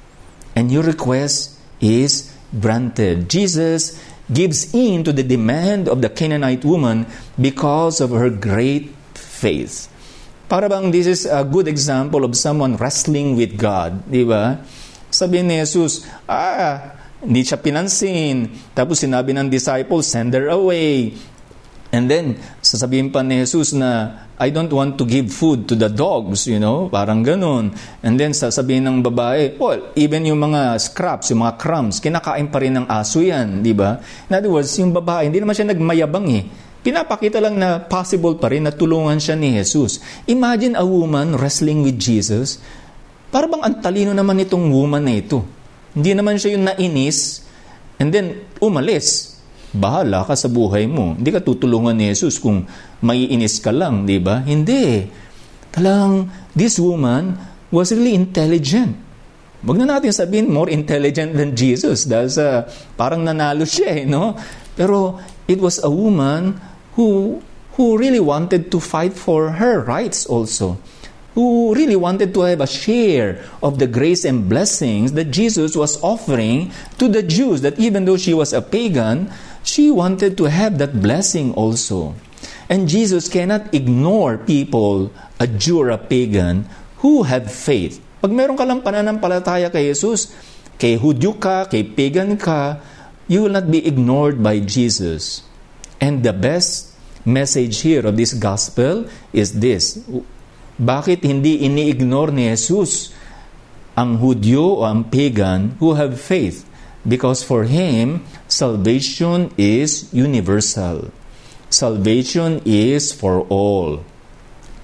A: And your request is granted. Jesus gives in to the demand of the Canaanite woman because of her great faith. Para bang this is a good example of someone wrestling with God, di ba? Sabi ni Jesus, ah, hindi siya pinansin. Tapos sinabi ng disciples, send her away. And then, sasabihin pa ni Jesus na I don't want to give food to the dogs, you know, parang ganun. And then sasabihin ng babae, well, even yung mga scraps, yung mga crumbs, kinakain pa rin ng aso yan, di ba? In other words, yung babae, hindi naman siya nagmayabang eh. Pinapakita lang na possible pa rin na tulungan siya ni Jesus. Imagine a woman wrestling with Jesus. Para bang ang talino naman itong woman na ito. Hindi naman siya yung nainis and then umalis bahala ka sa buhay mo. Hindi ka tutulungan ni Jesus kung maiinis ka lang, di ba? Hindi. Talang, this woman was really intelligent. Huwag na natin sabihin more intelligent than Jesus dahil sa parang nanalo siya, eh, no? Pero it was a woman who who really wanted to fight for her rights also. Who really wanted to have a share of the grace and blessings that Jesus was offering to the Jews, that even though she was a pagan, she wanted to have that blessing also. And Jesus cannot ignore people, a Jew or a pagan, who have faith. Pag meron ka lang pananampalataya kay Jesus, kay Hudyo ka, kay pagan ka, you will not be ignored by Jesus. And the best message here of this gospel is this. Bakit hindi ini-ignore ni Jesus ang Hudyo o ang pagan who have faith? Because for him, salvation is universal. Salvation is for all.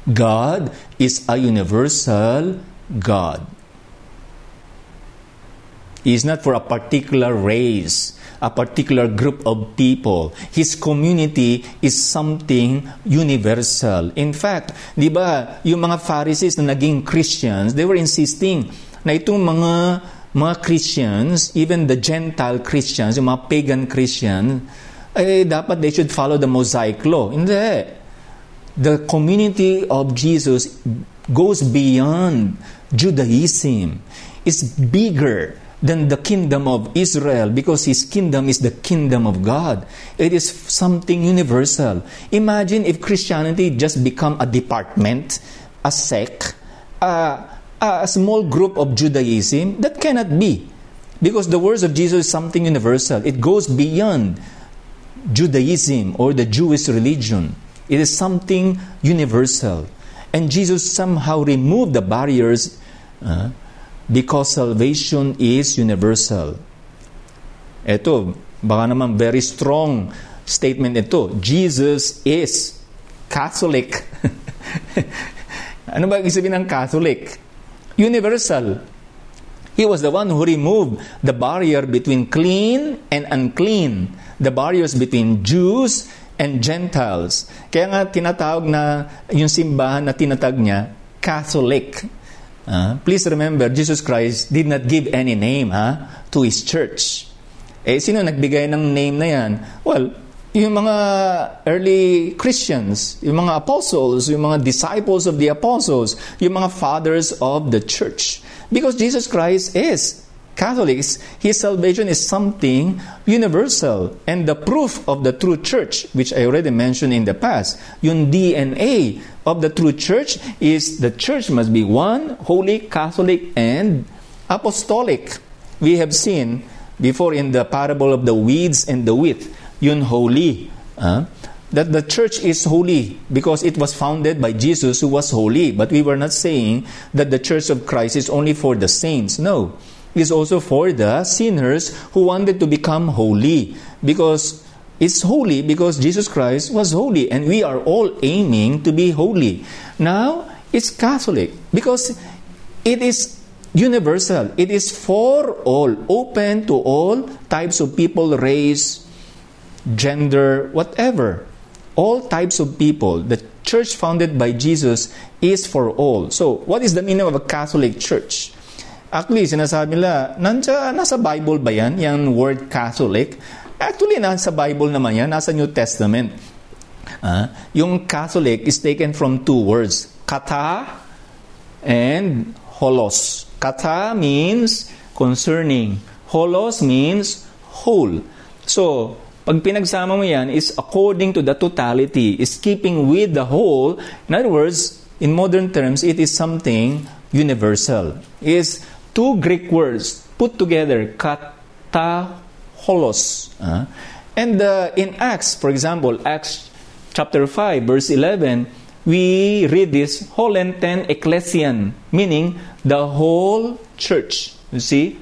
A: God is a universal God. is not for a particular race, a particular group of people. His community is something universal. In fact, di ba, yung mga Pharisees na naging Christians, they were insisting na itong mga mga Christians, even the Gentile Christians, yung mga pagan Christians, eh, dapat they should follow the Mosaic law. Hindi. The community of Jesus goes beyond Judaism. It's bigger than the kingdom of Israel because his kingdom is the kingdom of God. It is something universal. Imagine if Christianity just become a department, a sect, a, a small group of Judaism. That cannot be. Because the words of Jesus is something universal. It goes beyond Judaism or the Jewish religion. It is something universal. And Jesus somehow removed the barriers uh, because salvation is universal. Ito, baka naman very strong statement ito. Jesus is Catholic. [laughs] ano ba ibig sabihin ng Catholic? Universal. He was the one who removed the barrier between clean and unclean, the barriers between Jews and Gentiles. Kaya nga tinatawag na yung simbahan na tinatag niya, Catholic. Uh, please remember, Jesus Christ did not give any name ha, to His church. Eh, sino nagbigay ng name na yan? Well, yung mga early Christians, yung mga apostles, yung mga disciples of the apostles, yung mga fathers of the church. Because Jesus Christ is Catholics, his salvation is something universal. And the proof of the true church, which I already mentioned in the past, yung DNA of the true church is the church must be one, holy, Catholic, and apostolic. We have seen before in the parable of the weeds and the wheat, yun holy. Uh, that the church is holy because it was founded by Jesus who was holy. But we were not saying that the church of Christ is only for the saints. No it is also for the sinners who wanted to become holy because it's holy because Jesus Christ was holy and we are all aiming to be holy. Now, it's Catholic because it is universal. It is for all, open to all types of people, race, gender, whatever. All types of people. The church founded by Jesus is for all. So, what is the meaning of a Catholic church? Actually, sinasabi nila, nandiyan, nasa Bible ba yan, yung word Catholic? Actually, nasa Bible naman yan, nasa New Testament. Uh, yung Catholic is taken from two words, kata and holos. Kata means concerning. Holos means whole. So, pag pinagsama mo yan, is according to the totality, is keeping with the whole. In other words, in modern terms, it is something universal. Is two Greek words put together, kata holos. Uh, and uh, in Acts, for example, Acts chapter 5, verse 11, we read this holenten ecclesian, meaning the whole church. You see?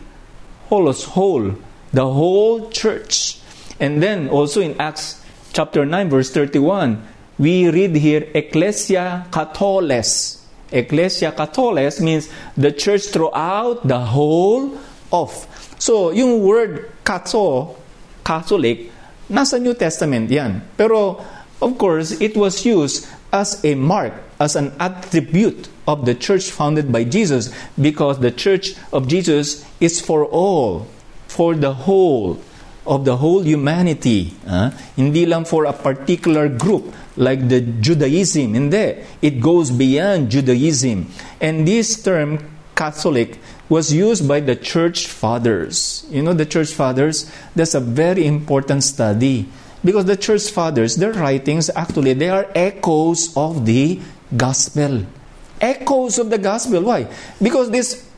A: Holos, whole. The whole church. And then also in Acts chapter 9, verse 31, we read here ecclesia katholes Ecclesia Catholes means the church throughout the whole of. So, yung word katho, Catholic, nasa New Testament yan. Pero, of course, it was used as a mark, as an attribute of the church founded by Jesus because the church of Jesus is for all, for the whole of the whole humanity. Uh, hindi lang for a particular group like the Judaism. Hindi. It goes beyond Judaism. And this term, Catholic, was used by the church fathers. You know, the church fathers, that's a very important study. Because the church fathers, their writings, actually, they are echoes of the gospel. Echoes of the gospel. Why? Because these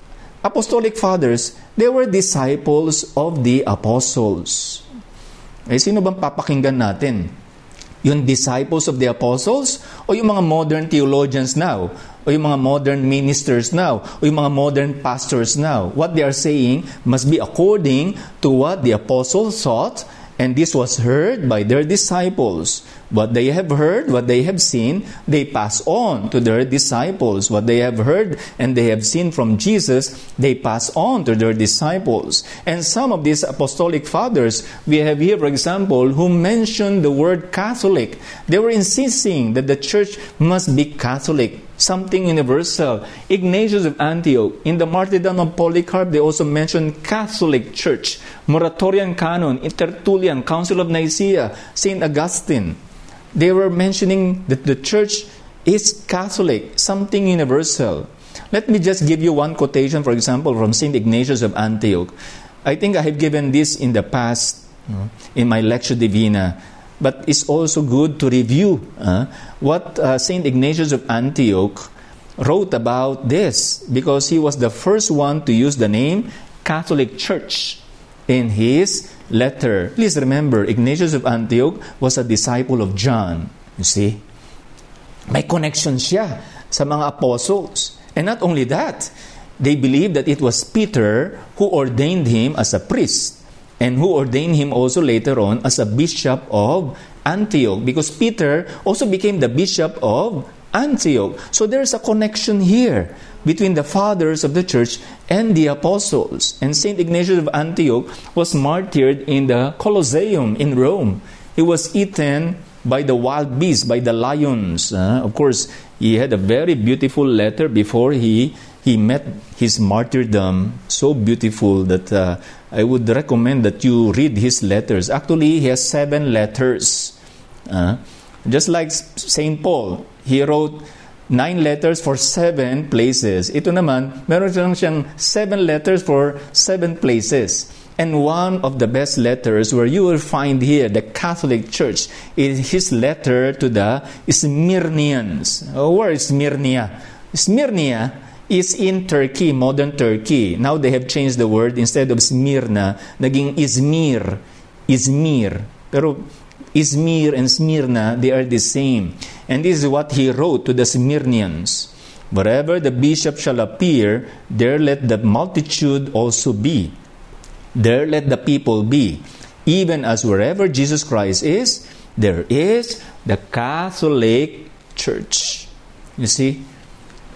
A: apostolic fathers, they were disciples of the apostles. Eh, sino bang papakinggan natin? Yung disciples of the apostles o yung mga modern theologians now? O yung mga modern ministers now? O yung mga modern pastors now? What they are saying must be according to what the apostles thought And this was heard by their disciples. What they have heard, what they have seen, they pass on to their disciples. What they have heard and they have seen from Jesus, they pass on to their disciples. And some of these apostolic fathers, we have here, for example, who mentioned the word Catholic. They were insisting that the church must be Catholic something universal. Ignatius of Antioch, in the martyrdom of Polycarp, they also mentioned Catholic Church, Muratorian Canon, Tertullian, Council of Nicaea, St. Augustine. They were mentioning that the church is Catholic, something universal. Let me just give you one quotation, for example, from St. Ignatius of Antioch. I think I have given this in the past in my Lectio Divina but it's also good to review uh, what uh, St. Ignatius of Antioch wrote about this because he was the first one to use the name Catholic Church in his letter. Please remember, Ignatius of Antioch was a disciple of John. You see? May connection siya sa mga apostles. And not only that, they believed that it was Peter who ordained him as a priest and who ordained him also later on as a bishop of Antioch because Peter also became the bishop of Antioch. So there's a connection here between the fathers of the church and the apostles. And St. Ignatius of Antioch was martyred in the Colosseum in Rome. He was eaten by the wild beasts, by the lions. Uh, of course, he had a very beautiful letter before he he met his martyrdom so beautiful that uh, I would recommend that you read his letters. Actually, he has seven letters. Uh, just like St. Paul, he wrote nine letters for seven places. Ito naman, meron siyang seven letters for seven places. And one of the best letters where you will find here the Catholic Church is his letter to the Smyrnians. Oh, where is Smyrnia? Smyrnia is in Turkey, modern Turkey. Now they have changed the word. Instead of Smyrna, naging Izmir. Izmir. Pero Izmir and Smyrna, they are the same. And this is what he wrote to the Smyrnians. Wherever the bishop shall appear, there let the multitude also be. There let the people be. Even as wherever Jesus Christ is, there is the Catholic Church. You see?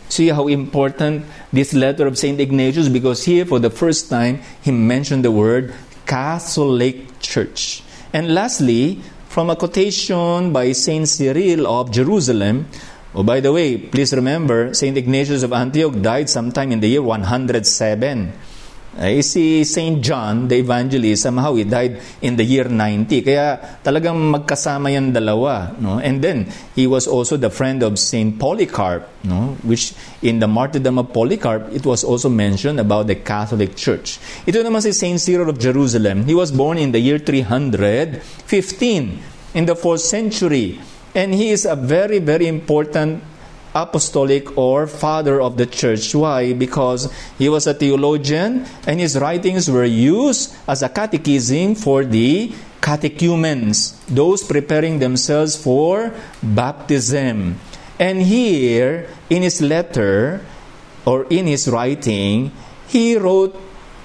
A: See how important this letter of St. Ignatius because here for the first time he mentioned the word Catholic Church. And lastly, from a quotation by St. Cyril of Jerusalem, oh, by the way, please remember, St. Ignatius of Antioch died sometime in the year 107. Ay si St. John, the evangelist, somehow he died in the year 90. Kaya talagang magkasama yan dalawa. No? And then, he was also the friend of St. Polycarp, no? which in the martyrdom of Polycarp, it was also mentioned about the Catholic Church. Ito naman si St. Cyril of Jerusalem. He was born in the year 315 in the 4th century. And he is a very, very important apostolic or father of the church. Why? Because he was a theologian and his writings were used as a catechism for the catechumens, those preparing themselves for baptism. And here, in his letter or in his writing, he wrote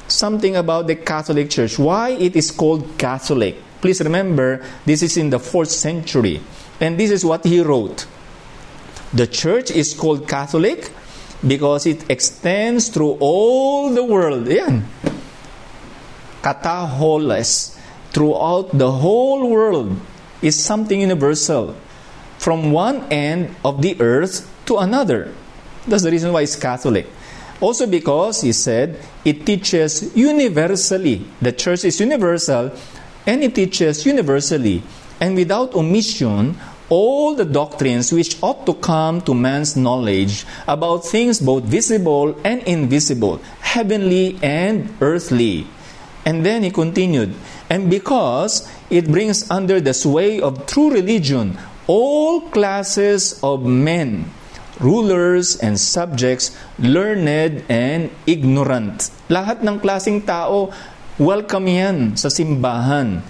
A: something about the Catholic Church. Why it is called Catholic? Please remember, this is in the fourth century. And this is what he wrote. The church is called Catholic because it extends through all the world. Yan. Kataholes. Throughout the whole world is something universal. From one end of the earth to another. That's the reason why it's Catholic. Also because, he said, it teaches universally. The church is universal and it teaches universally and without omission all the doctrines which ought to come to man's knowledge about things both visible and invisible, heavenly and earthly. And then he continued, and because it brings under the sway of true religion all classes of men, rulers and subjects, learned and ignorant. Lahat ng klasing tao, welcome yan sa simbahan.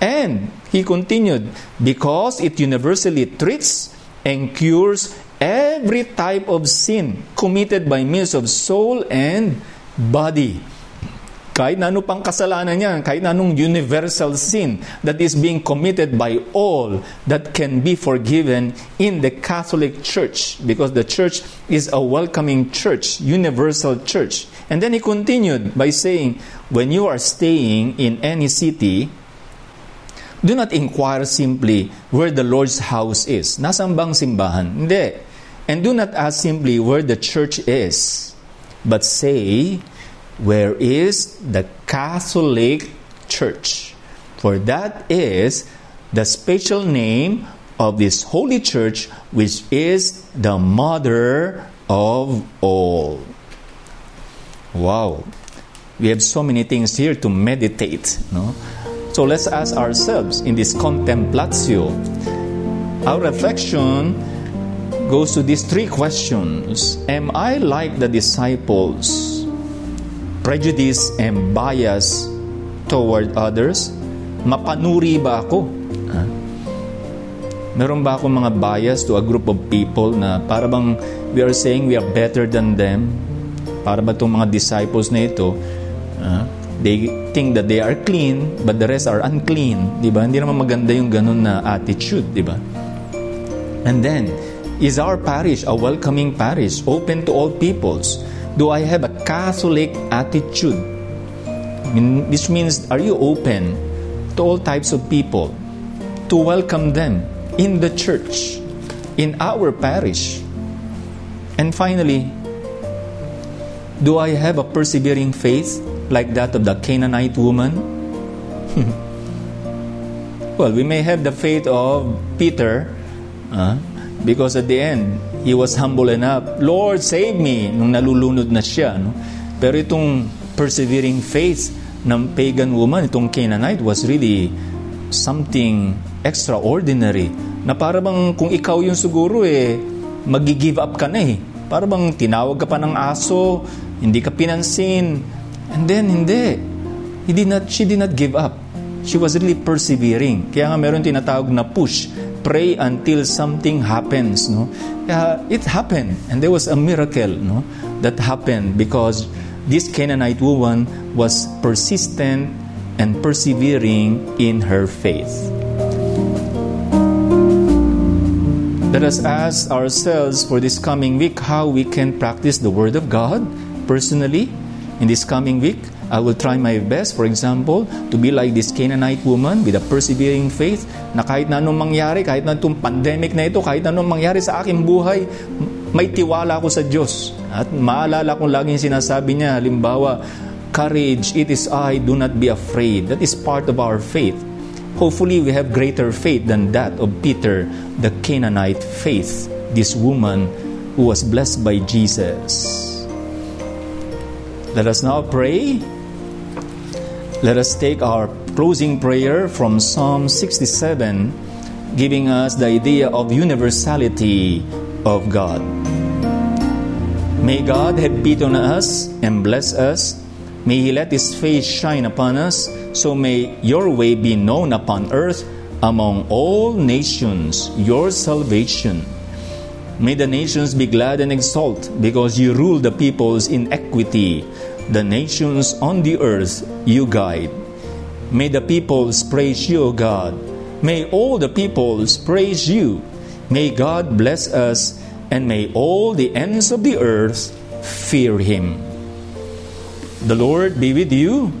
A: And he continued, because it universally treats and cures every type of sin committed by means of soul and body. kahit na ano pang kasalanan niya, kahit na anong universal sin that is being committed by all that can be forgiven in the Catholic Church because the church is a welcoming church, universal church. And then he continued by saying, when you are staying in any city, do not inquire simply where the Lord's house is. Nasaan bang simbahan? Hindi. And do not ask simply where the church is, but say, where is the Catholic Church? For that is the special name of this holy church, which is the mother of all. Wow. We have so many things here to meditate. No? So let's ask ourselves in this contemplatio. Our reflection goes to these three questions Am I like the disciples? prejudice and bias toward others? Mapanuri ba ako? Meron ba akong mga bias to a group of people na para bang we are saying we are better than them? Para ba itong mga disciples na ito, uh, they think that they are clean, but the rest are unclean. Di ba? Hindi naman maganda yung ganun na attitude. Di ba? And then, is our parish a welcoming parish, open to all peoples? Do I have a Catholic attitude? I mean, this means, are you open to all types of people, to welcome them in the church, in our parish? And finally, do I have a persevering faith like that of the Canaanite woman? [laughs] well, we may have the faith of Peter, uh, because at the end, he was humble enough, Lord, save me, nung nalulunod na siya. No? Pero itong persevering faith ng pagan woman, itong Canaanite, was really something extraordinary. Na para bang kung ikaw yung siguro eh, magi-give up ka na eh. Para bang tinawag ka pa ng aso, hindi ka pinansin. And then, hindi. He did not, she did not give up. She was really persevering. Kaya nga meron tinatawag na push pray until something happens no uh, it happened and there was a miracle no that happened because this Canaanite woman was persistent and persevering in her faith let us ask ourselves for this coming week how we can practice the word of God personally in this coming week I will try my best, for example, to be like this Canaanite woman with a persevering faith na kahit na anong mangyari, kahit na itong pandemic na ito, kahit na anong mangyari sa aking buhay, may tiwala ako sa Diyos. At maalala kong laging sinasabi niya, halimbawa, courage, it is I, do not be afraid. That is part of our faith. Hopefully, we have greater faith than that of Peter, the Canaanite faith, this woman who was blessed by Jesus. Let us now pray let us take our closing prayer from Psalm 67, giving us the idea of universality of God. May God have pity on us and bless us. May He let His face shine upon us, so may your way be known upon earth among all nations, your salvation. May the nations be glad and exult because you rule the peoples in equity the nations on the earth you guide. May the peoples praise you, O God. May all the peoples praise you. May God bless us, and may all the ends of the earth fear him. The Lord be with you,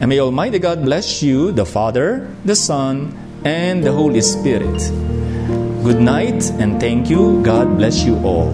A: and may Almighty God bless you, the Father, the Son, and the Holy Spirit. Good night, and thank you. God bless you all.